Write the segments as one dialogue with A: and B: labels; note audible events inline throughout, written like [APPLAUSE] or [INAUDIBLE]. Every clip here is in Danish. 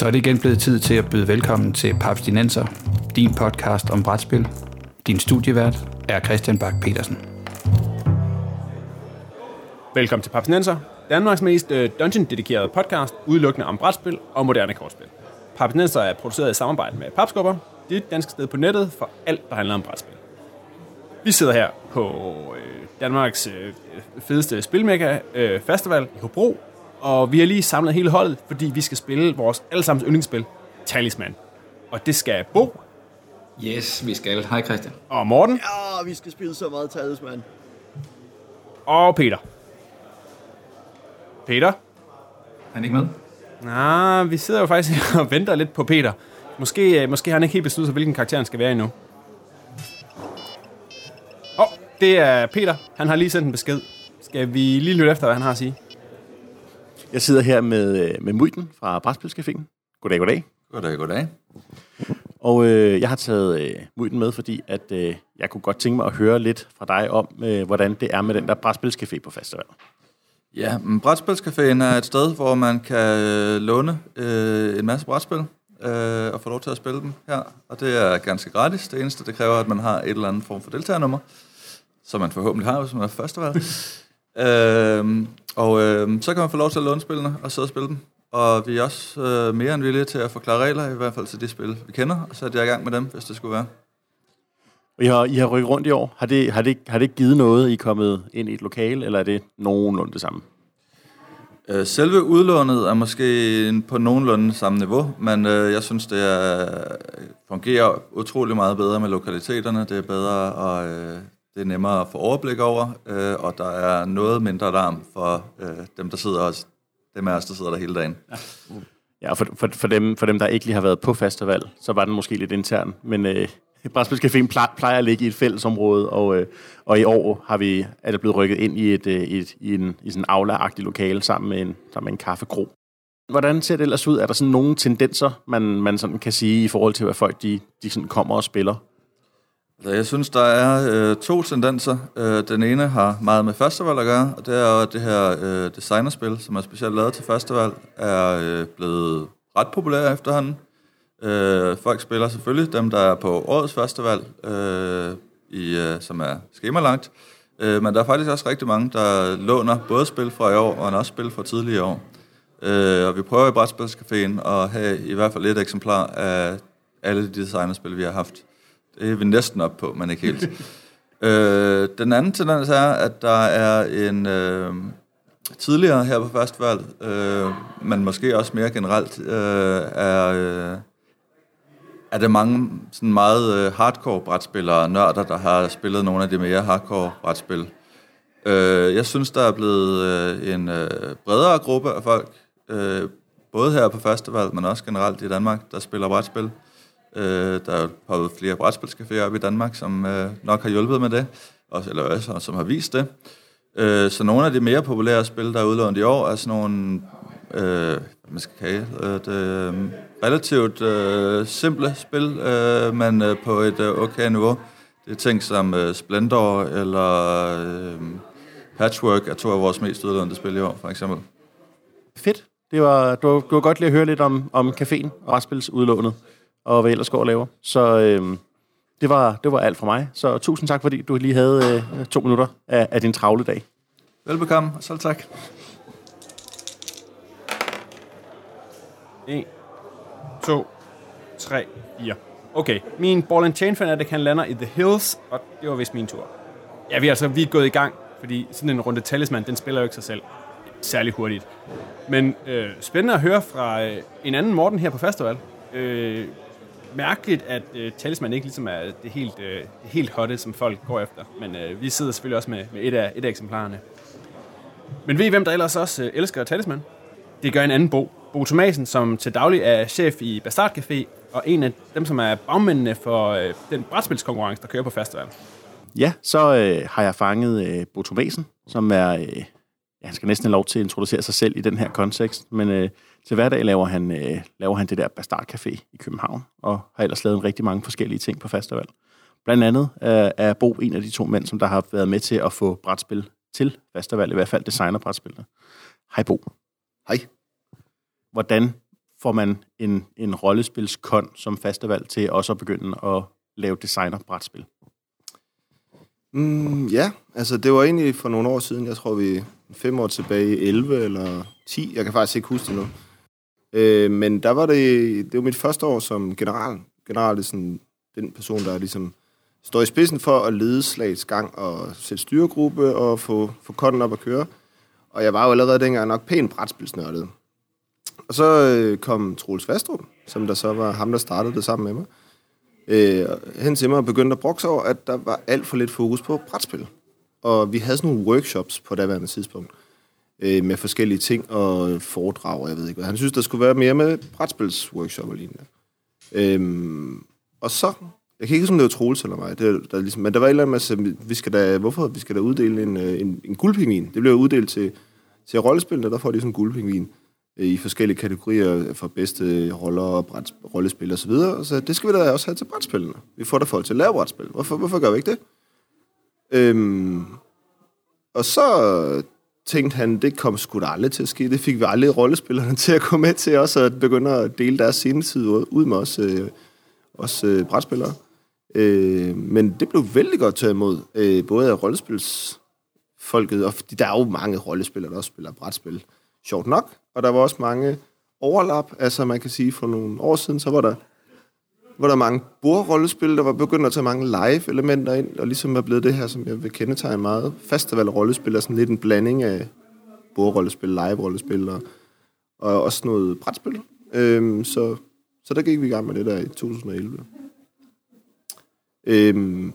A: Så er det igen blevet tid til at byde velkommen til Papstinenser, din podcast om brætspil. Din studievært er Christian Bak petersen
B: Velkommen til Papstinenser, Danmarks mest øh, dungeon-dedikerede podcast, udelukkende om brætspil og moderne kortspil. Papstinenser er produceret i samarbejde med Papskubber, det danske sted på nettet for alt, der handler om brætspil. Vi sidder her på øh, Danmarks øh, fedeste spilmega øh, festival i Hobro, og vi har lige samlet hele holdet, fordi vi skal spille vores allesammens yndlingsspil, Talisman. Og det skal Bo
C: Yes, vi skal. Hej Christian.
B: og Morten
D: Ja, vi skal spille så meget talisman.
B: og Peter. Peter?
C: Er han ikke med?
B: Nej, vi sidder jo faktisk og venter lidt på Peter. Måske, øh, måske har han ikke helt besluttet sig, hvilken karakter han skal være endnu. Åh, oh, det er Peter. Han har lige sendt en besked. Skal vi lige lytte efter, hvad han har at sige?
D: Jeg sidder her med, øh, med Muiden fra Brætspilscaféen. Goddag, goddag.
C: Goddag, goddag.
D: Og øh, jeg har taget øh, Muiden med, fordi at, øh, jeg kunne godt tænke mig at høre lidt fra dig om, øh, hvordan det er med den der Brætspilscafé på festival.
C: Ja, men Brætspilscaféen er et sted, hvor man kan øh, låne øh, en masse brætspil øh, og få lov til at spille dem her. Og det er ganske gratis. Det eneste, det kræver, at man har et eller andet form for deltagernummer, som man forhåbentlig har, hvis man er festival. [LAUGHS] øh, og øh, så kan man få lov til at låne spillene og sidde og spille dem. Og vi er også øh, mere end villige til at forklare regler, i hvert fald til de spil, vi kender, og sætte jer i gang med dem, hvis det skulle være.
D: I har, I har rykket rundt i år. Har det, har, det, har det givet noget, I er kommet ind i et lokale, eller er det nogenlunde det samme?
C: Øh, Selve udlånet er måske på nogenlunde samme niveau, men øh, jeg synes, det er, fungerer utrolig meget bedre med lokaliteterne. Det er bedre, og øh, det er nemmere at få overblik over, øh, og der er noget mindre larm for øh, dem, der sidder os, dem af os, der sidder der hele dagen.
D: Ja, for, for, for, dem, for dem, der ikke lige har været på festival, så var den måske lidt intern. Men øh, [LAUGHS] Brætspilscaféen Caféen plejer at ligge i et fællesområde, og, øh, og i år har vi, er det blevet rykket ind i, et, øh, et, i, en, i sådan en aula-agtig lokale sammen med en, sammen med en kaffekro. Hvordan ser det ellers ud? Er der sådan nogle tendenser, man, man sådan kan sige i forhold til, hvad folk de, de sådan kommer og spiller?
C: Jeg synes, der er øh, to tendenser. Øh, den ene har meget med festival at gøre, og det er jo, at det her øh, designerspil, som er specielt lavet til festival, er øh, blevet ret populært efterhånden. Øh, folk spiller selvfølgelig dem, der er på årets festival, øh, i, øh, som er skemalangt. Øh, men der er faktisk også rigtig mange, der låner både spil fra i år, og også spil fra tidligere år. Øh, og vi prøver i Brætspilscaféen at have i hvert fald et eksemplar af alle de designerspil, vi har haft. Det er vi næsten op på, men ikke helt. [LAUGHS] øh, den anden tendens er, at der er en øh, tidligere her på festival, øh, men måske også mere generelt, øh, er, øh, er det mange sådan meget øh, hardcore brætspillere, nørder, der har spillet nogle af de mere hardcore brætspil. Øh, jeg synes, der er blevet øh, en øh, bredere gruppe af folk, øh, både her på festival, men også generelt i Danmark, der spiller brætspil. Øh, der er poppet flere brætspilscaféer op i Danmark, som øh, nok har hjulpet med det, også, eller også, som har vist det. Øh, så nogle af de mere populære spil, der er udlånt i år, er sådan nogle øh, hvad man skal kalde øh, det, øh, relativt øh, simple spil, øh, men øh, på et øh, okay niveau. Det er ting som øh, Splendor eller øh, Patchwork er to af vores mest udlånte spil i år, for eksempel.
D: Fedt. Det var, det var, det var godt lige at høre lidt om, om caféen og brætspilsudlånet, og hvad ellers går og laver. Så øh, det, var, det var alt fra mig. Så tusind tak, fordi du lige havde øh, to minutter af, af din travle dag.
C: Velbekomme, og selv tak.
B: 1, 2, 3, 4. Okay, min ball and chain fanatic, han lander i The Hills, og det var vist min tur. Ja, vi er altså vi er gået i gang, fordi sådan en runde talisman, den spiller jo ikke sig selv særlig hurtigt. Men øh, spændende at høre fra øh, en anden Morten her på festival. Øh, mærkeligt, at øh, talisman ikke ligesom er det helt, øh, helt hotte, som folk går efter. Men øh, vi sidder selvfølgelig også med, med et, af, et af eksemplarerne. Men ved I, hvem der ellers også øh, elsker talisman? Det gør en anden Bo. Bo Thomasen, som til daglig er chef i Bastard Café, og en af dem, som er bagmændene for øh, den brætspilskonkurrence, der kører på festival.
D: Ja, så øh, har jeg fanget øh, Bo Thomasen, som er... Øh, ja, han skal næsten have lov til at introducere sig selv i den her kontekst, men øh, til hverdag laver han, øh, laver han det der Bastard Café i København, og har ellers lavet en rigtig mange forskellige ting på festival. Blandt andet øh, er Bo en af de to mænd, som der har været med til at få brætspil til festival, i hvert fald designerbrætspillene. Hej Bo.
E: Hej.
D: Hvordan får man en, en rollespilskon som fastevalg til også at begynde at lave designer-brætspil?
E: Mm, ja, altså det var egentlig for nogle år siden, jeg tror vi fem år tilbage, 11 eller 10, jeg kan faktisk ikke huske det nu. Øh, men der var det, det var mit første år som general. General er sådan den person, der ligesom står i spidsen for at lede slagets gang og sætte styregruppe og få, få konden op at køre. Og jeg var jo allerede dengang nok pænt brætspilsnørdet. Og så øh, kom Troels Vastrup, som der så var ham, der startede det sammen med mig, øh, hen til mig og begyndte at brokse over, at der var alt for lidt fokus på brætspil. Og vi havde sådan nogle workshops på daværende tidspunkt, øh, med forskellige ting og foredrag, jeg ved ikke hvad. Han synes, der skulle være mere med brætspilsworkshop og lignende. Øhm, og så, jeg kan ikke sådan lave det Troels eller mig, det, der ligesom, men der var et eller andet med, vi skal da, hvorfor vi skal da uddele en, øh, en, en guldpingvin. Det blev uddelt til, til rollespillene, der får de sådan en guldpingvin øh, i forskellige kategorier for bedste roller og bræt, rollespil og så videre. Så det skal vi da også have til brætspillene. Vi får da folk til at lave brætspil. Hvorfor, hvorfor gør vi ikke det? Øhm, og så tænkte han, det kom sgu da aldrig til at ske. Det fik vi aldrig rollespillerne til at gå med til os, at begynde at dele deres scenetid ud med os, øh, os øh, brætspillere. Øh, men det blev vældig godt taget imod, øh, både af rollespilsfolket, og fordi der er jo mange rollespillere, der også spiller brætspil, sjovt nok, og der var også mange overlap, altså man kan sige, for nogle år siden, så var der hvor der mange bordrollespil, der var begyndt at tage mange live-elementer ind, og ligesom er blevet det her, som jeg vil kendetegne meget. Festival-rollespil er sådan lidt en blanding af bordrollespil, live-rollespil og, og også noget brætspil. Øhm, så, så der gik vi i gang med det der i 2011. Øhm,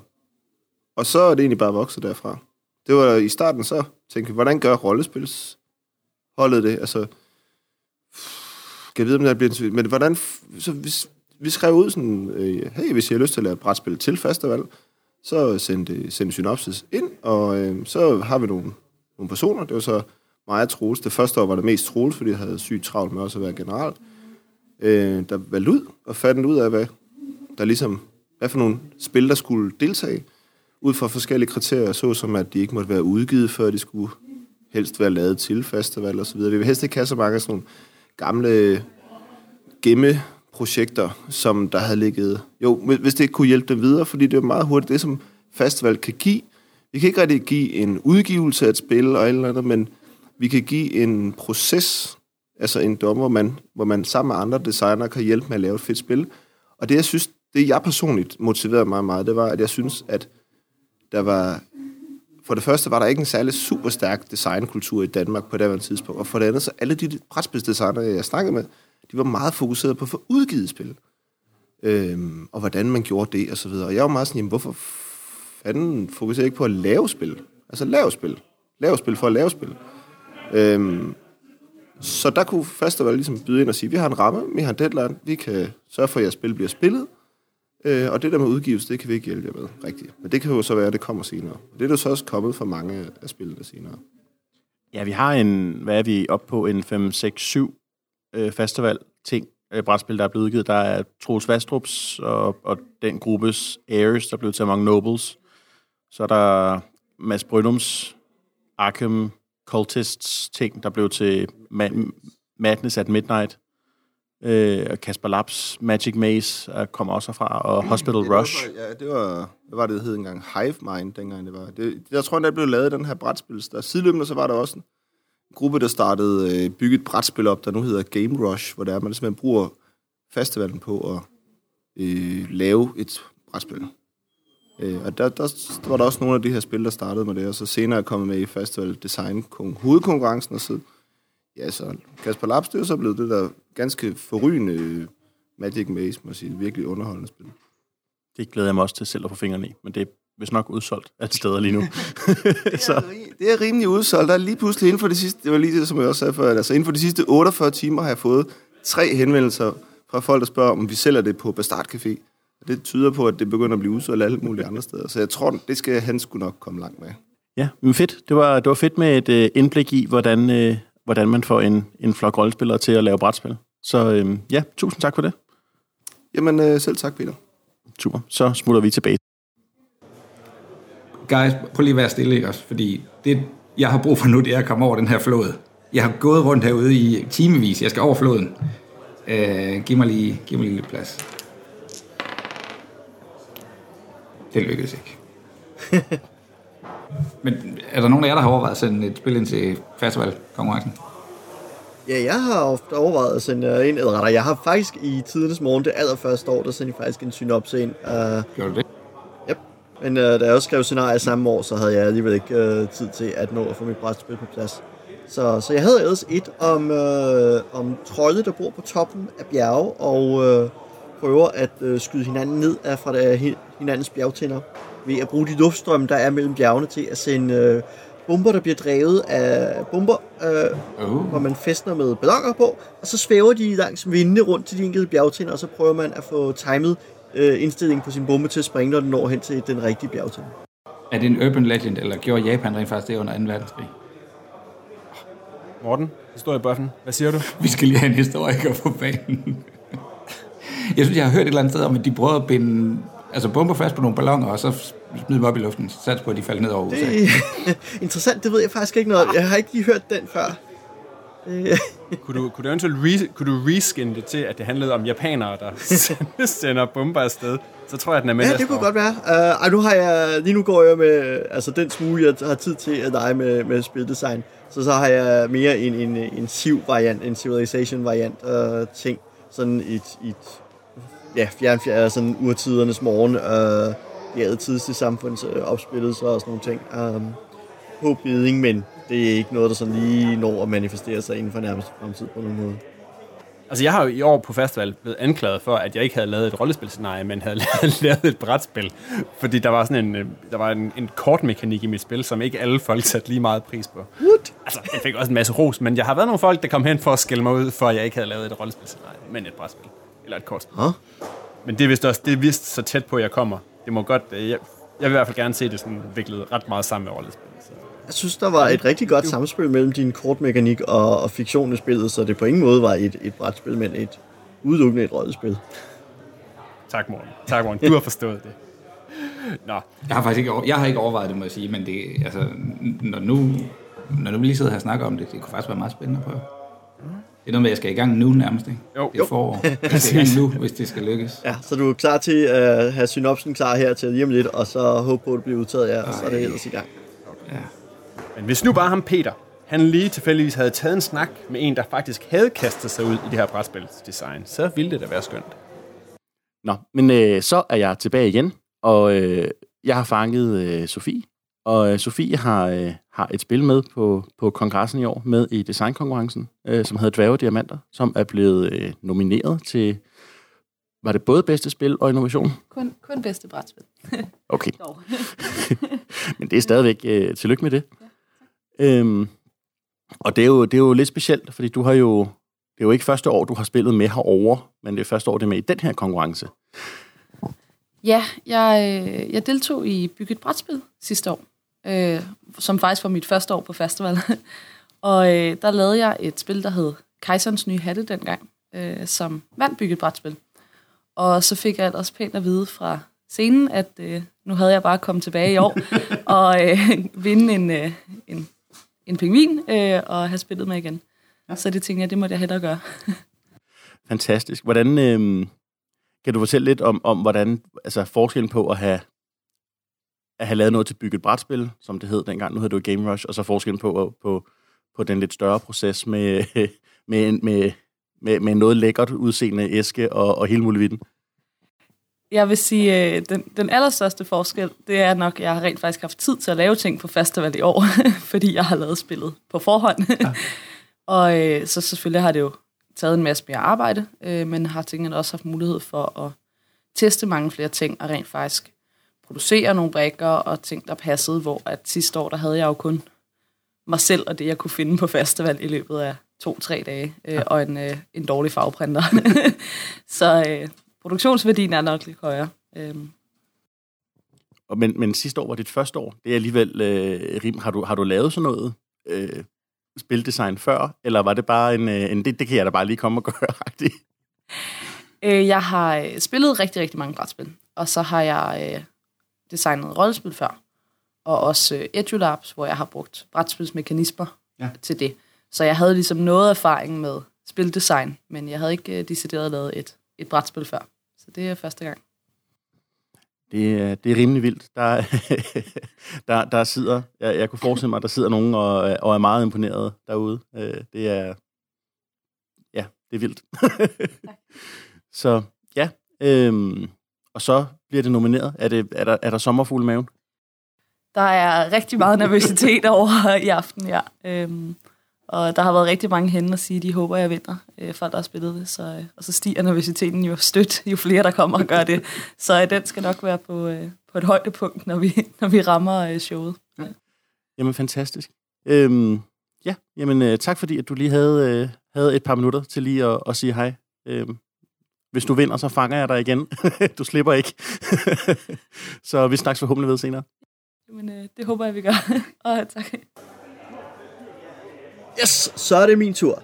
E: og så er det egentlig bare vokset derfra. Det var i starten så, tænkte jeg, hvordan gør rollespilsholdet det? Altså, kan jeg vide, om det bliver Men hvordan, så hvis, vi skrev ud sådan, øh, hey, hvis I har lyst til at lave et brætspil til festival, så send, send synopsis ind, og øh, så har vi nogle, nogle personer. Det var så mig og Troels. Det første år var det mest Troels, fordi jeg havde sygt travlt med også at være general. Øh, der valgte ud og fandt ud af, hvad der ligesom, hvad for nogle spil, der skulle deltage, ud fra forskellige kriterier, såsom at de ikke måtte være udgivet, før de skulle helst være lavet til festival og så videre. Vi vil helst ikke have så mange sådan nogle gamle gemme projekter, som der havde ligget... Jo, hvis det kunne hjælpe dem videre, fordi det er meget hurtigt det, som festival kan give. Vi kan ikke rigtig give en udgivelse af et spil og eller andet, men vi kan give en proces, altså en dommer, hvor man, hvor man sammen med andre designer kan hjælpe med at lave et fedt spil. Og det, jeg synes, det jeg personligt motiverede mig meget, det var, at jeg synes, at der var... For det første var der ikke en særlig super stærk designkultur i Danmark på det tidspunkt, og for det andet, så alle de brætspidsdesignere, jeg snakkede med, de var meget fokuseret på at få udgivet spil. Øhm, og hvordan man gjorde det, og så videre. Og jeg var meget sådan, jamen, hvorfor fanden fokuserer jeg ikke på at lave spil? Altså lave spil. Lave spil for at lave spil. Øhm, så der kunne festival ligesom byde ind og sige, vi har en ramme, vi har en deadline, vi kan sørge for, at jeres spil bliver spillet, øh, og det der med udgivelse, det kan vi ikke hjælpe jer med, rigtigt. Men det kan jo så være, at det kommer senere. Og det er jo så også kommet for mange af spillene senere.
D: Ja, vi har en, hvad er vi op på, en 5, 6, 7 øh, festival-ting, øh, brætspil, der er blevet udgivet. Der er Troels Vastrups og, og den gruppes Airs, der er blevet til Among Nobles. Så er der Mads Brynums Arkham Cultists ting, der blev til Ma- Madness at Midnight. Øh, Kasper Labs Magic Maze kom også fra, og Hospital
E: ja,
D: Rush.
E: Det var, ja, det var, hvad var det, det hed engang? Hive Mind, dengang det var. Det, jeg tror, der blev lavet den her brætspil. Der sideløbende, så var der også gruppe, der startede øh, bygget et brætspil op, der nu hedder Game Rush, hvor der er, man simpelthen bruger festivalen på at øh, lave et brætspil. Øh, og der, der, der var der også nogle af de her spil, der startede med det, og så senere er kommet med i Festival Design hovedkonkurrencen, og så, ja, så Kasper Laps, det er så blevet det der ganske forrygende øh, Magic Maze, må jeg sige, virkelig underholdende spil.
D: Det glæder jeg mig også til selv at få fingrene i, men det vist nok udsolgt alle steder lige nu. [LAUGHS] [LAUGHS]
E: så. Det er rimelig udsolgt. Der er lige pludselig inden for de sidste, det var lige det, som jeg også sagde før, altså inden for de sidste 48 timer har jeg fået tre henvendelser fra folk, der spørger, om vi sælger det på Bastard Café. Det tyder på, at det begynder at blive udsolgt alle mulige andre steder. Så jeg tror, det skal han skulle nok komme langt med.
D: Ja, men fedt. Det var, det var fedt med et øh, indblik i, hvordan, øh, hvordan man får en, en flok rollespillere til at lave brætspil. Så øh, ja, tusind tak for det.
E: Jamen, øh, selv tak, Peter.
D: Super. Så smutter vi tilbage.
A: Guys, prøv lige at være stille, ikke også? Fordi det, jeg har brug for nu, det er at komme over den her flod. Jeg har gået rundt herude i timevis. Jeg skal over floden. Øh, giv, mig lige, giv mig lige lidt plads. Det lykkedes ikke. [LAUGHS] Men er der nogen af jer, der har overvejet at sende et spil ind til festivalkonkurrencen?
F: Ja, jeg har ofte overvejet at sende øh, ind, eller jeg har faktisk i tidernes morgen, det allerførste år, der sendte jeg faktisk en synopse ind. Uh,
A: Gjorde du det?
F: Men uh, da jeg også skrev scenarier samme år, så havde jeg alligevel ikke uh, tid til at nå at få mit brætspil på plads. Så, så jeg havde ellers et om, øh, om trolde, der bor på toppen af bjerge og øh, prøver at øh, skyde hinanden ned af fra der, hinandens bjergtænder ved at bruge de luftstrømme, der er mellem bjergene til at sende øh, bomber, der bliver drevet af bomber, øh,
A: Uh.
F: hvor man festner med ballonger på, og så svæver de langs vindene rundt til de enkelte bjergtænder, og så prøver man at få timet øh, indstillingen på sin bombe til at springe, når den når hen til den rigtige bjergtænder.
A: Er det en urban legend, eller gjorde Japan rent faktisk det under 2. verdenskrig?
B: Morten, historiebuffen, hvad siger du? [LAUGHS]
A: Vi skal lige have en historiker på banen. Jeg synes, jeg har hørt et eller andet sted om, at de prøvede at binde altså bomber fast på nogle ballonger, og så smide dem op i luften. Sats på, at de falder ned over USA.
F: Det, [LAUGHS] interessant, det ved jeg faktisk ikke noget om. Jeg har ikke lige hørt den før. Øh,
B: Kunne du, kunne du eventuelt re, kunne du reskin det til, at det handlede om japanere, der [LAUGHS] sender- bomber afsted? Så tror jeg, at den er med
F: Ja, det kunne
B: år.
F: godt være. Uh, ej, nu har jeg, lige nu går jeg med, altså den smule, jeg har tid til at lege med, med spildesign. Så så har jeg mere en, en, en civ-variant, en civilization-variant uh, ting. Sådan et, et ja, fjern, fjern, sådan urtidernes morgen, uh, ja, tidligste samfunds uh, opspillelser og sådan nogle ting. Um, på beding, men det er ikke noget, der sådan lige når at manifestere sig inden for nærmeste fremtid på nogen måde.
B: Altså, jeg har jo i år på festival blevet anklaget for, at jeg ikke havde lavet et rollespilscenarie, men havde [LAUGHS] lavet et brætspil. Fordi der var sådan en, øh, der var en, en kortmekanik i mit spil, som ikke alle folk satte lige meget pris på.
F: What?
B: Altså, jeg fik også en masse ros, men jeg har været nogle folk, der kom hen for at skælde mig ud, for at jeg ikke havde lavet et rollespilscenarie, men et brætspil. Eller et kortspil.
F: Huh?
B: Men det er vist også det er vist så tæt på, jeg kommer. Det må godt... øh, Jeg, jeg vil i hvert fald gerne se det sådan viklet ret meget sammen med rollespil. Så.
F: Jeg synes, der var et rigtig godt samspil mellem din kortmekanik og, og fiktion i spillet, så det på ingen måde var et, et brætspil, men et udelukkende et rollespil.
B: Tak, Morten. Tak, Morten. Du har forstået det. Nå,
A: Jeg har faktisk ikke, over- jeg har ikke overvejet det, må jeg sige, men det, altså, når nu, når nu vi lige sidder her og snakker om det, det kunne faktisk være meget spændende at prøve. Det er noget med, at jeg skal i gang nu nærmest, ikke?
B: Jo.
A: Det er forår. Jeg skal i gang nu, hvis det skal lykkes.
F: Ja, så du er klar til at have synopsen klar her til lige om lidt, og så håbe på, at det bliver udtaget, ja, og så er det ellers i gang.
A: Ja.
B: Men hvis nu bare ham Peter, han lige tilfældigvis havde taget en snak med en, der faktisk havde kastet sig ud i det her brætspilsdesign, så ville det da være skønt.
D: Nå, men øh, så er jeg tilbage igen, og øh, jeg har fanget øh, Sofie. Og øh, Sofie har, øh, har et spil med på, på kongressen i år, med i designkonkurrencen, øh, som hedder Dværge Diamanter, som er blevet øh, nomineret til, var det både bedste spil og innovation?
G: Kun, kun bedste brætspil.
D: Okay, [LAUGHS] [LAUGHS] men det er stadigvæk øh, tillykke med det. Øhm, og det er, jo, det er jo lidt specielt, fordi du har jo, det er jo ikke første år, du har spillet med herover, men det er første år, det er med i den her konkurrence.
G: Ja, jeg, øh, jeg deltog i Bygge et brætspil sidste år, øh, som faktisk var mit første år på festival. [LAUGHS] og øh, der lavede jeg et spil, der hed Kejserens Nye Hatte dengang, øh, som vandt Bygge et brætspil. Og så fik jeg ellers pænt at vide fra scenen, at øh, nu havde jeg bare kommet tilbage i år [LAUGHS] og øh, vinde en, øh, en, en pingvin øh, og have spillet med igen. Ja. Så det tænkte jeg, det måtte jeg hellere gøre. [LAUGHS]
D: Fantastisk. Hvordan, øhm, kan du fortælle lidt om, om hvordan, altså forskellen på at have, at have lavet noget til bygget brætspil, som det hed dengang, nu hedder det jo Game Rush, og så forskellen på, på, på den lidt større proces med, [LAUGHS] med, med, med, med noget lækkert udseende æske og, og hele muligheden.
G: Jeg vil sige, øh, den, den allerstørste forskel, det er nok, at jeg har rent faktisk haft tid til at lave ting på festival i år, [LAUGHS] fordi jeg har lavet spillet på forhånd. Ja. [LAUGHS] og øh, så selvfølgelig har det jo taget en masse mere arbejde, øh, men har tingene også haft mulighed for at teste mange flere ting, og rent faktisk producere nogle brækker og ting, der passede, hvor at sidste år, der havde jeg jo kun mig selv og det, jeg kunne finde på festival i løbet af to-tre dage, øh, og en, øh, en dårlig farveprinter. [LAUGHS] så øh, produktionsværdien er nok lidt højere. Øhm,
D: Og, men, men sidste år var dit første år. Det er alligevel øh, rim. Har du, har du lavet sådan noget øh, spildesign før, eller var det bare en, øh, en det, det kan jeg da bare lige komme og [LAUGHS] gøre,
G: øh, jeg har øh, spillet rigtig, rigtig mange brætspil, og så har jeg øh, designet rollespil før, og også øh, EduLabs, hvor jeg har brugt brætspilsmekanismer
A: Ja.
G: ja. til det. Så jeg havde ligesom noget erfaring med spildesign, men jeg havde ikke øh, decideret lavet et, et brætspil før. Så det er første gang.
D: Det, er- det er rimelig vildt. Der, [LAUGHS] der, der sidder, jeg, jeg kunne forestille mig, at der sidder nogen og, og er meget imponeret derude. Øh, Det er, ja, det er vildt. [LAUGHS] så ja, øhm, og så bliver det nomineret. Er, det, er, der, er der sommerfugl i maven?
G: Der er rigtig meget nervøsitet [LAUGHS] over i aften, ja. Øhm, og der har været rigtig mange henne og sige, at de håber, jeg vinder, øh, folk der har spillet det. Så, øh, og så stiger nervøsiteten jo stødt, jo flere der kommer og gør det. Så øh, den skal nok være på, øh, på et højdepunkt, når vi, [LAUGHS] når vi rammer øh, showet.
D: Jamen, fantastisk. Øhm, ja, jamen øh, tak fordi, at du lige havde, øh, havde et par minutter til lige at, at sige hej. Øhm, hvis du vinder, så fanger jeg dig igen. [LAUGHS] du slipper ikke. [LAUGHS] så vi snakkes forhåbentlig ved senere.
G: Men øh, det håber jeg, vi gør. og tak.
F: Yes, så er det min tur.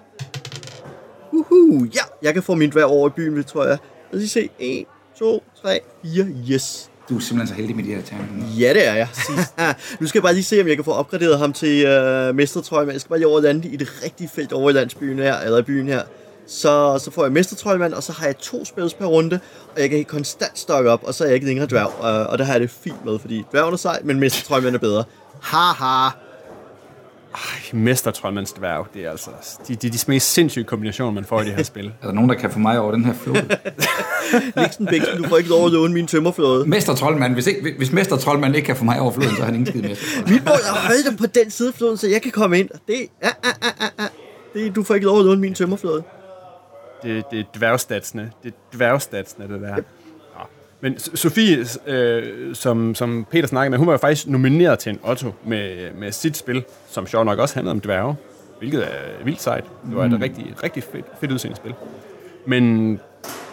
F: Uhu, ja, jeg kan få min dværg over i byen, tror jeg. Lad os se. 1, 2, 3, 4, yes.
A: Du er simpelthen så heldig med de her terninger.
F: Ja, det er jeg. [LAUGHS] nu skal jeg bare lige se, om jeg kan få opgraderet ham til øh, mestertrøjmand. Jeg skal bare lige over og lande i det rigtige felt over i landsbyen her, eller i byen her. Så, så får jeg mestertrøjmand, og så har jeg to spils per runde, og jeg kan konstant stokke op, og så er jeg ikke længere dværg. Og, og det har jeg det fint med, fordi dværgen er sej, men mestertrøjmand er bedre. Haha.
B: Mestertroldmandsdværg, det er altså de, de, de mest sindssyge kombinationer, man får i det her [LAUGHS] spil.
A: Er der nogen, der kan få mig over den her flod? [LAUGHS]
F: Nixon Bixen, du får ikke lov at låne min tømmerflåde.
A: Mester Troldmand. Hvis, ikke, hvis Mester Troldmand ikke kan få mig over floden, så er han ingen skid mester.
F: Mit mål er at holde dem på den side af floden, så jeg kan komme ind. Det, ah, ah, ah, ah, det du får ikke lov at låne min tømmerflåde.
B: Det, det er dværgstatsene. Det er dværgstatsene, det der. Ja. Men Sofie, øh, som, som Peter snakkede med, hun var jo faktisk nomineret til en Otto med, med sit spil, som sjovt nok også handlede om dværge, hvilket er vildt sejt. Det var et rigtig, rigtig fedt, fedt udseende spil. Men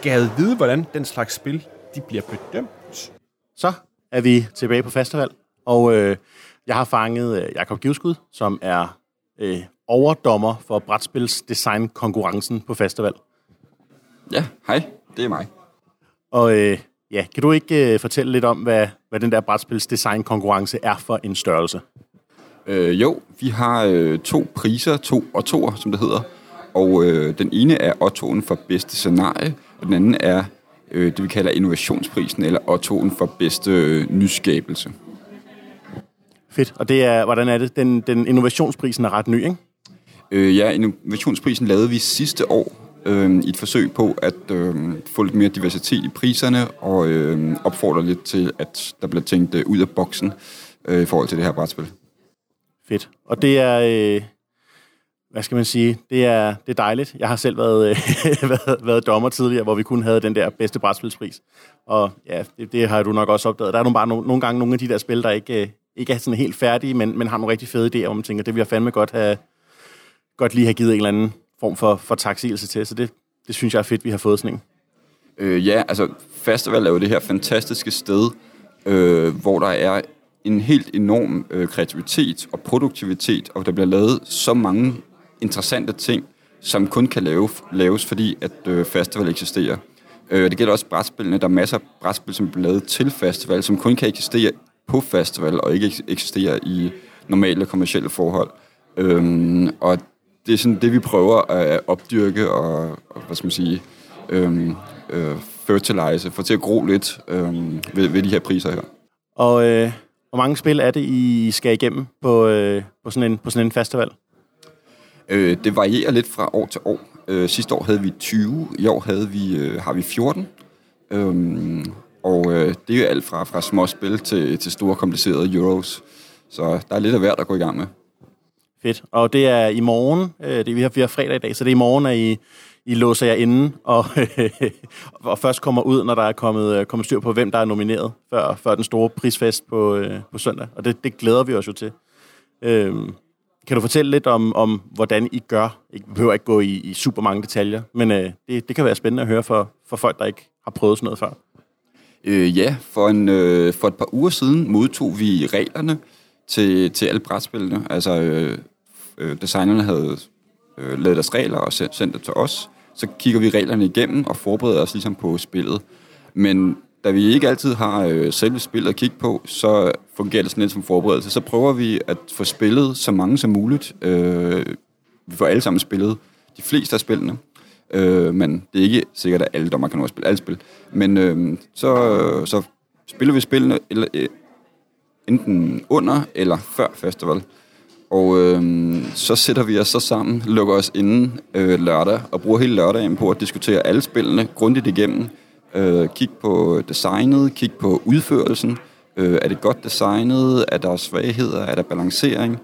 B: gad vide, hvordan den slags spil de bliver bedømt.
D: Så er vi tilbage på festival, og øh, jeg har fanget øh, Jakob Givskud, som er øh, overdommer for brætspilsdesign-konkurrencen på festival.
H: Ja, hej, det er mig.
D: Og øh, ja, kan du ikke øh, fortælle lidt om, hvad, hvad den der brætspilsdesign-konkurrence er for en størrelse?
H: Øh, jo, vi har øh, to priser, to ottoer, som det hedder. Og øh, den ene er ottoen for bedste scenarie, og den anden er øh, det, vi kalder innovationsprisen, eller ottoen for bedste øh, nyskabelse.
D: Fedt. Og det er, hvordan er det? Den, den innovationsprisen er ret ny, ikke?
H: Øh, ja, innovationsprisen lavede vi sidste år øh, i et forsøg på at øh, få lidt mere diversitet i priserne og øh, opfordrer lidt til, at der bliver tænkt øh, ud af boksen øh, i forhold til det her brætspil.
D: Fedt. Og det er, øh, hvad skal man sige, det er, det er dejligt. Jeg har selv været, øh, [LAUGHS] været, været dommer tidligere, hvor vi kun havde den der bedste brætspilspris. Og ja, det, det har du nok også opdaget. Der er nogle, bare nogle, nogle gange nogle af de der spil, der ikke, øh, ikke er sådan helt færdige, men, men har nogle rigtig fede idéer, hvor man tænker, det vil jeg fandme godt, have, godt lige have givet en eller anden form for, for taksigelse til. Så det, det synes jeg er fedt, vi har fået sådan en.
H: Øh, ja, altså festival er jo det her fantastiske sted, øh, hvor der er en helt enorm øh, kreativitet og produktivitet, og der bliver lavet så mange interessante ting, som kun kan lave, laves, fordi at øh, festival eksisterer. Øh, det gælder også brætspillene. Der er masser af brætspil, som bliver lavet til festival, som kun kan eksistere på festival, og ikke eksisterer eksistere i normale kommersielle forhold. Øhm, og det er sådan det, vi prøver at opdyrke og, og hvad skal man sige, øhm, øh, fertilize, få til at gro lidt øhm, ved, ved de her priser her.
D: Og øh, hvor mange spil er det, I skal igennem på, øh, på, sådan, en, på sådan en festival?
H: Øh, det varierer lidt fra år til år. Øh, sidste år havde vi 20, i år havde vi, øh, har vi 14. Øhm, og øh, det er jo alt fra, fra små spil til, til store komplicerede euros. Så der er lidt af hvert at gå i gang med.
D: Fedt. Og det er i morgen, øh, det, vi, har, vi har fredag i dag, så det er i morgen, at I, I låser jer inde, og, [LAUGHS] og først kommer ud, når der er kommet, øh, kommet styr på, hvem der er nomineret, før, før den store prisfest på, øh, på søndag. Og det, det glæder vi os jo til. Øhm, kan du fortælle lidt om, om hvordan I gør? I behøver ikke gå i, i super mange detaljer, men øh, det, det kan være spændende at høre for, for folk, der ikke har prøvet sådan noget før.
H: Øh, ja, for, en, øh, for et par uger siden modtog vi reglerne til, til alle brætspillene. Altså, øh, øh, designerne havde øh, lavet deres regler og sendt, sendt det til os. Så kigger vi reglerne igennem og forbereder os ligesom på spillet. Men da vi ikke altid har øh, selve spillet at kigge på, så fungerer det sådan lidt som forberedelse. Så prøver vi at få spillet så mange som muligt. Øh, vi får alle sammen spillet de fleste af spillene. Øh, men det er ikke sikkert, at alle dommer kan nå at spille alle spil. Men øh, så, så spiller vi spillene eller, øh, enten under eller før festival. Og øh, så sætter vi os så sammen, lukker os inden øh, lørdag, og bruger hele lørdagen på at diskutere alle spillene grundigt igennem. Øh, kig på designet, kig på udførelsen. Øh, er det godt designet? Er der svagheder? Er der balancering?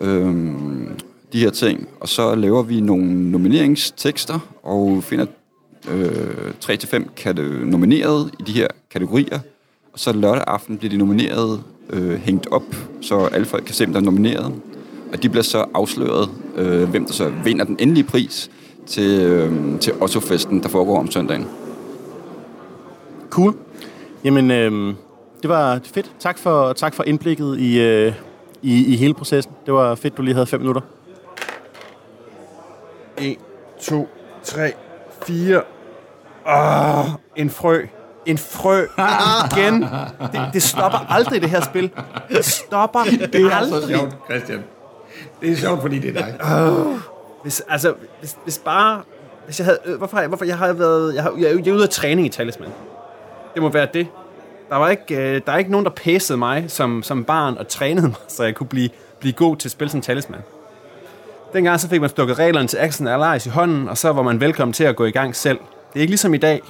H: Øh, de her ting. Og så laver vi nogle nomineringstekster, og finder øh, 3-5 nomineret i de her kategorier. Og så lørdag aften bliver de nomineret øh, hængt op, så alle folk kan se, hvem der er nomineret. Og de bliver så afsløret, øh, hvem der så vinder den endelige pris til, øh, til Otto-festen, der foregår om søndagen.
D: Cool. Jamen, øh, det var fedt. Tak for, tak for indblikket i, øh, i, i hele processen. Det var fedt, du lige havde fem minutter.
B: 1, 2, 3, 4. Åh, en frø. En frø igen. Det, det stopper aldrig, det her spil. Det stopper det
A: Det er
B: aldrig.
A: så sjovt, Christian. Det er sjovt, fordi det er dig.
B: Hvis, altså, hvis, hvis bare... Hvis jeg havde, øh, hvorfor, hvorfor jeg har været... Jeg, har, jeg, er jeg er ude af træning i Talisman. Det må være det. Der var ikke, øh, der er ikke nogen, der pæsede mig som, som barn og trænede mig, så jeg kunne blive, blive god til at spille som Talisman. Dengang så fik man stukket reglerne til Action Allies i hånden, og så var man velkommen til at gå i gang selv. Det er ikke ligesom i dag.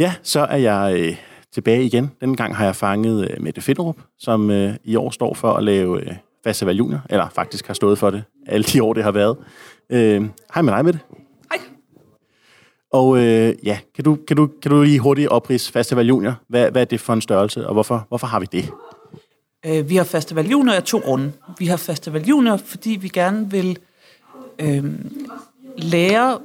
D: Ja, så er jeg øh, tilbage igen. Denne gang har jeg fanget øh, Mette Finderup, som øh, i år står for at lave øh, Festival Junior, eller faktisk har stået for det alle de år, det har været. Øh, hej med dig, Mette.
G: Hej.
D: Og øh, ja, kan du, kan, du, kan du lige hurtigt oprise Festival Junior? Hvad, hvad er det for en størrelse, og hvorfor, hvorfor har vi det?
I: Øh, vi har Festival Junior af to grunde. Vi har Festival Junior, fordi vi gerne vil øh, lære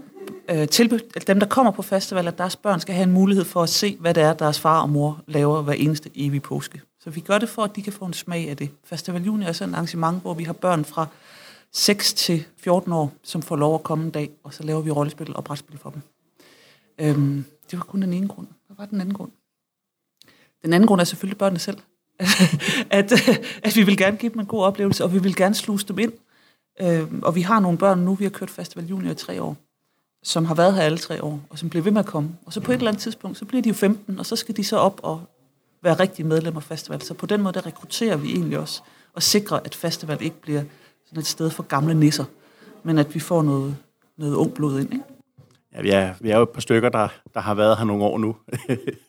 I: øh, tilbud, dem, der kommer på festival, at deres børn skal have en mulighed for at se, hvad det er, deres far og mor laver hver eneste evige påske. Så vi gør det for, at de kan få en smag af det. Festival Junior er sådan et arrangement, hvor vi har børn fra 6 til 14 år, som får lov at komme en dag, og så laver vi rollespil og brætspil for dem. Øhm, det var kun den ene grund. Hvad var den anden grund? Den anden grund er selvfølgelig børnene selv. [LAUGHS] at, at vi vil gerne give dem en god oplevelse, og vi vil gerne sluse dem ind. Øhm, og vi har nogle børn nu, vi har kørt Festival Junior i tre år, som har været her alle tre år, og som bliver ved med at komme. Og så på et eller andet tidspunkt, så bliver de jo 15, og så skal de så op og være rigtige medlemmer af festival. Så på den måde, der rekrutterer vi egentlig også, og sikrer, at festival ikke bliver sådan et sted for gamle nisser, men at vi får noget, noget ung blod ind. Ikke?
D: Ja, vi er, vi er jo et par stykker, der, der har været her nogle år nu.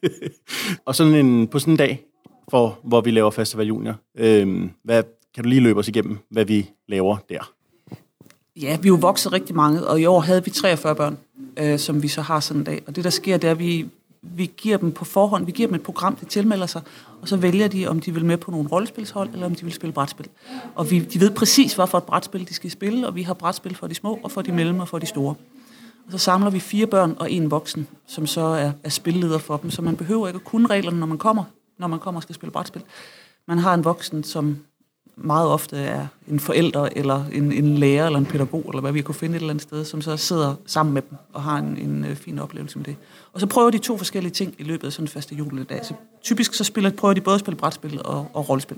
D: [LAUGHS] og sådan en, på sådan en dag, for, hvor vi laver Festival Junior, øh, hvad, kan du lige løbe os igennem, hvad vi laver der?
I: Ja, vi er jo vokset rigtig mange, og i år havde vi 43 børn, øh, som vi så har sådan en dag. Og det, der sker, det er, at vi, vi giver dem på forhånd, vi giver dem et program, de tilmelder sig, og så vælger de, om de vil med på nogle rollespilshold, eller om de vil spille brætspil. Og vi, de ved præcis, hvad for et brætspil de skal spille, og vi har brætspil for de små, og for de mellem, og for de store. Og så samler vi fire børn og en voksen, som så er, er spilleder for dem, så man behøver ikke at kunne reglerne, når man kommer, når man kommer og skal spille brætspil. Man har en voksen, som meget ofte er en forælder, eller en, en lærer, eller en pædagog, eller hvad vi kunne finde et eller andet sted, som så sidder sammen med dem og har en, en øh, fin oplevelse med det. Og så prøver de to forskellige ting i løbet af sådan en faste juledag. Så typisk så spiller, prøver de både at spille brætspil og, og rollespil.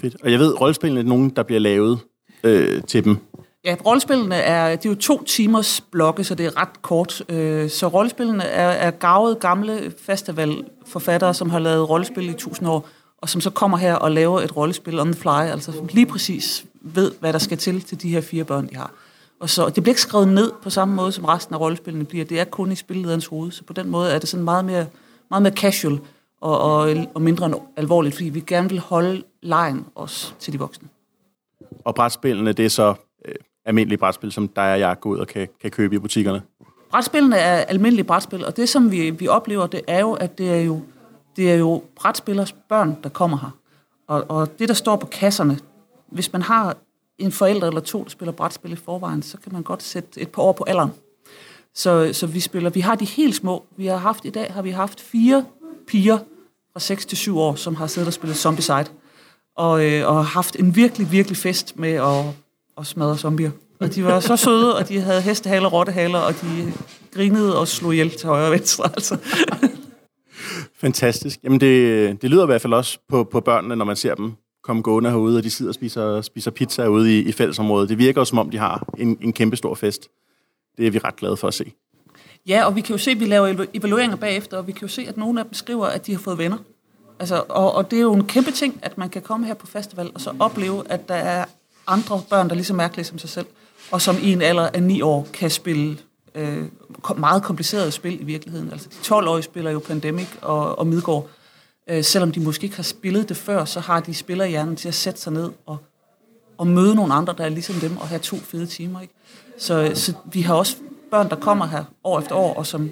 D: Fedt. Og jeg ved, rollespillene er nogen, der bliver lavet øh, til dem.
I: Ja, rollespillene er, det er jo to timers blokke, så det er ret kort. Øh, Så rollespillene er, er gavet gamle festivalforfattere, som har lavet rollespil i tusind år, og som så kommer her og laver et rollespil on the fly, altså som lige præcis ved, hvad der skal til til de her fire børn, de har. Og så, det bliver ikke skrevet ned på samme måde, som resten af rollespillene bliver. Det er kun i spillederens hoved, så på den måde er det sådan meget mere, meget mere casual og, og, og mindre alvorligt, fordi vi gerne vil holde lejen også til de voksne.
D: Og brætspillene, det er så øh, almindelige brætspil, som dig og jeg går ud og kan, kan købe i butikkerne.
I: Brætspillene er almindelige brætspil, og det, som vi, vi oplever, det er jo, at det er jo, det er jo brætspillers børn, der kommer her. Og, og det, der står på kasserne, hvis man har en forælder eller to, der spiller brætspil i forvejen, så kan man godt sætte et par år på alderen. Så, så vi spiller, vi har de helt små. Vi har haft, i dag har vi haft fire piger fra 6 til 7 år, som har siddet og spillet Zombicide. Og, øh, og haft en virkelig, virkelig fest med at, at smadre zombier. Og de var så søde, og de havde hestehaler og rottehaler, og de grinede og slog ihjel til højre og venstre. Altså.
D: Fantastisk. Jamen det, det lyder i hvert fald også på, på børnene, når man ser dem komme gående herude, og de sidder og spiser, spiser pizza ude i, i fællesområdet. Det virker som om de har en, en kæmpe stor fest. det er vi ret glade for at se.
I: Ja, og vi kan jo se, at vi laver evalueringer bagefter, og vi kan jo se, at nogle af dem skriver, at de har fået venner. Altså, og, og det er jo en kæmpe ting, at man kan komme her på festival, og så opleve, at der er andre børn, der er lige så mærkelige som sig selv, og som i en alder af 9 år kan spille øh, meget komplicerede spil i virkeligheden. Altså, de 12-årige spiller jo Pandemic og, og Midgård. Øh, selvom de måske ikke har spillet det før, så har de spillerhjernen til at sætte sig ned og, og møde nogle andre, der er ligesom dem, og have to fede timer. Ikke? Så, så vi har også børn, der kommer her år efter år, og som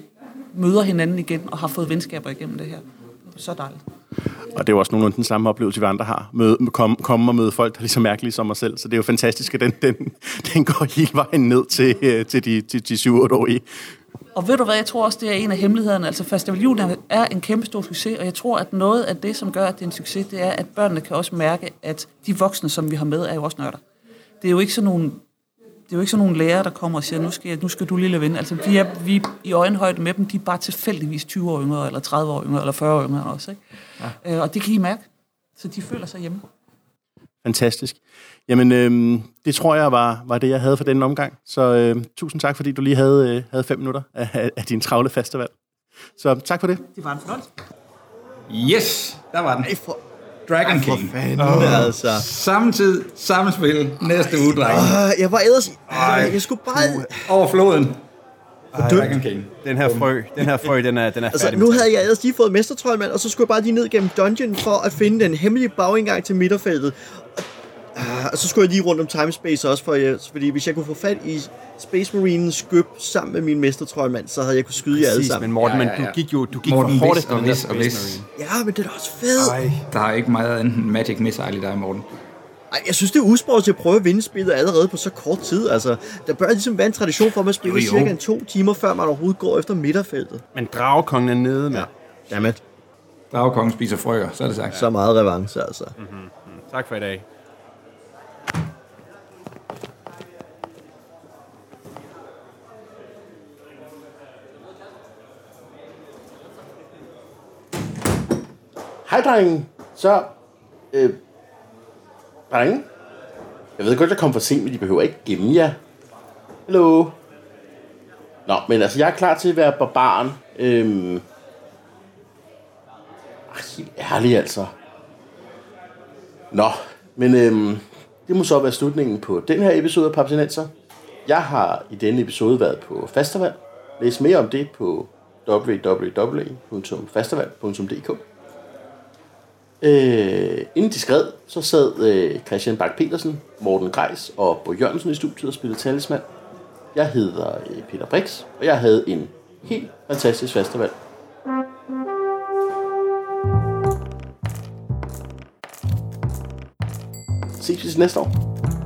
I: møder hinanden igen, og har fået venskaber igennem det her. Så dejligt.
D: Og det er jo også nogenlunde den samme oplevelse, vi andre har. Møde, komme, komme og møde folk, der er lige så mærkelige som mig selv. Så det er jo fantastisk, at den, den, den går hele vejen ned til, øh, til de, til de 7-8-årige.
I: Og ved du hvad, jeg tror også, det er en af hemmelighederne. Altså Festival Junior er en kæmpe stor succes, og jeg tror, at noget af det, som gør, at det er en succes, det er, at børnene kan også mærke, at de voksne, som vi har med, er jo også nørder. Det er jo ikke sådan nogle, det er jo ikke sådan nogle lærere, der kommer og siger, nu skal, jeg, nu skal du lille ven. Altså vi er, vi er i øjenhøjde med dem, de er bare tilfældigvis 20 år yngre, eller 30 år yngre, eller 40 år yngre også. Ikke? Ja. Øh, og det kan I mærke. Så de føler sig hjemme.
D: Fantastisk. Jamen, øhm, det tror jeg var, var det, jeg havde for denne omgang. Så øhm, tusind tak, fordi du lige havde, øh, havde fem minutter af, af, af din travle festival. Så tak for det.
I: Det var en fornøjelse.
A: Yes, der var den.
F: Ej, for,
A: Dragon
F: ej,
A: King.
F: fanden, oh. altså.
A: Samme tid, samme spil, næste uge, drenge.
F: Uh, jeg var ellers... Uh, jeg skulle bare...
A: Over floden. Dragon King.
B: Den her frø, den her frø, den er, den er
F: Altså,
B: færdig.
F: nu havde jeg ellers lige fået mestertrøjmand, og så skulle jeg bare lige ned gennem dungeon for at finde den hemmelige bagindgang til midterfeltet. Og, og så skulle jeg lige rundt om timespace også, for jeg, fordi hvis jeg kunne få fat i Space Marinens skøb sammen med min mestertrøjmand, så havde jeg kunne skyde jer alle
B: Præcis, men
F: sammen.
B: Morten,
A: Ja,
B: men
A: ja, ja.
B: du gik jo du gik
A: Morten
B: for hårdt efter
A: og Vis og
B: Space
A: Vis.
B: Marine.
F: Ja, men det er da også fedt.
A: Der er ikke meget andet end Magic Missile i dig, Morten.
F: Ej, jeg synes, det er usproget til at prøve at vinde spillet allerede på så kort tid. Altså, der bør ligesom være en tradition for, at man spiller
A: Jo, jo.
F: cirka en to timer, før man overhovedet går efter midterfeltet.
B: Men dragekongen er nede med.
F: Dammit.
A: Dragkongen spiser frøer, så er det sagt.
F: Så meget revanche, altså.
B: Tak for i dag.
J: Hej, drenge. Så, øh, drenge. Jeg ved godt, jeg kom for sent, men de behøver ikke gemme jer. Hallo. Nå, men altså, jeg er klar til at være barbaren. Øhm. Ach, helt ærligt, altså. Nå, men øhm, det må så være slutningen på den her episode af Papsinenser. Jeg har i denne episode været på festival. Læs mere om det på www.fastervand.dk Øh, inden de skred, så sad øh, Christian Bak petersen Morten Greis og Bo Jørgensen i studiet og spillede talisman. Jeg hedder øh, Peter Brix, og jeg havde en helt fantastisk festival. Ses vi til næste år.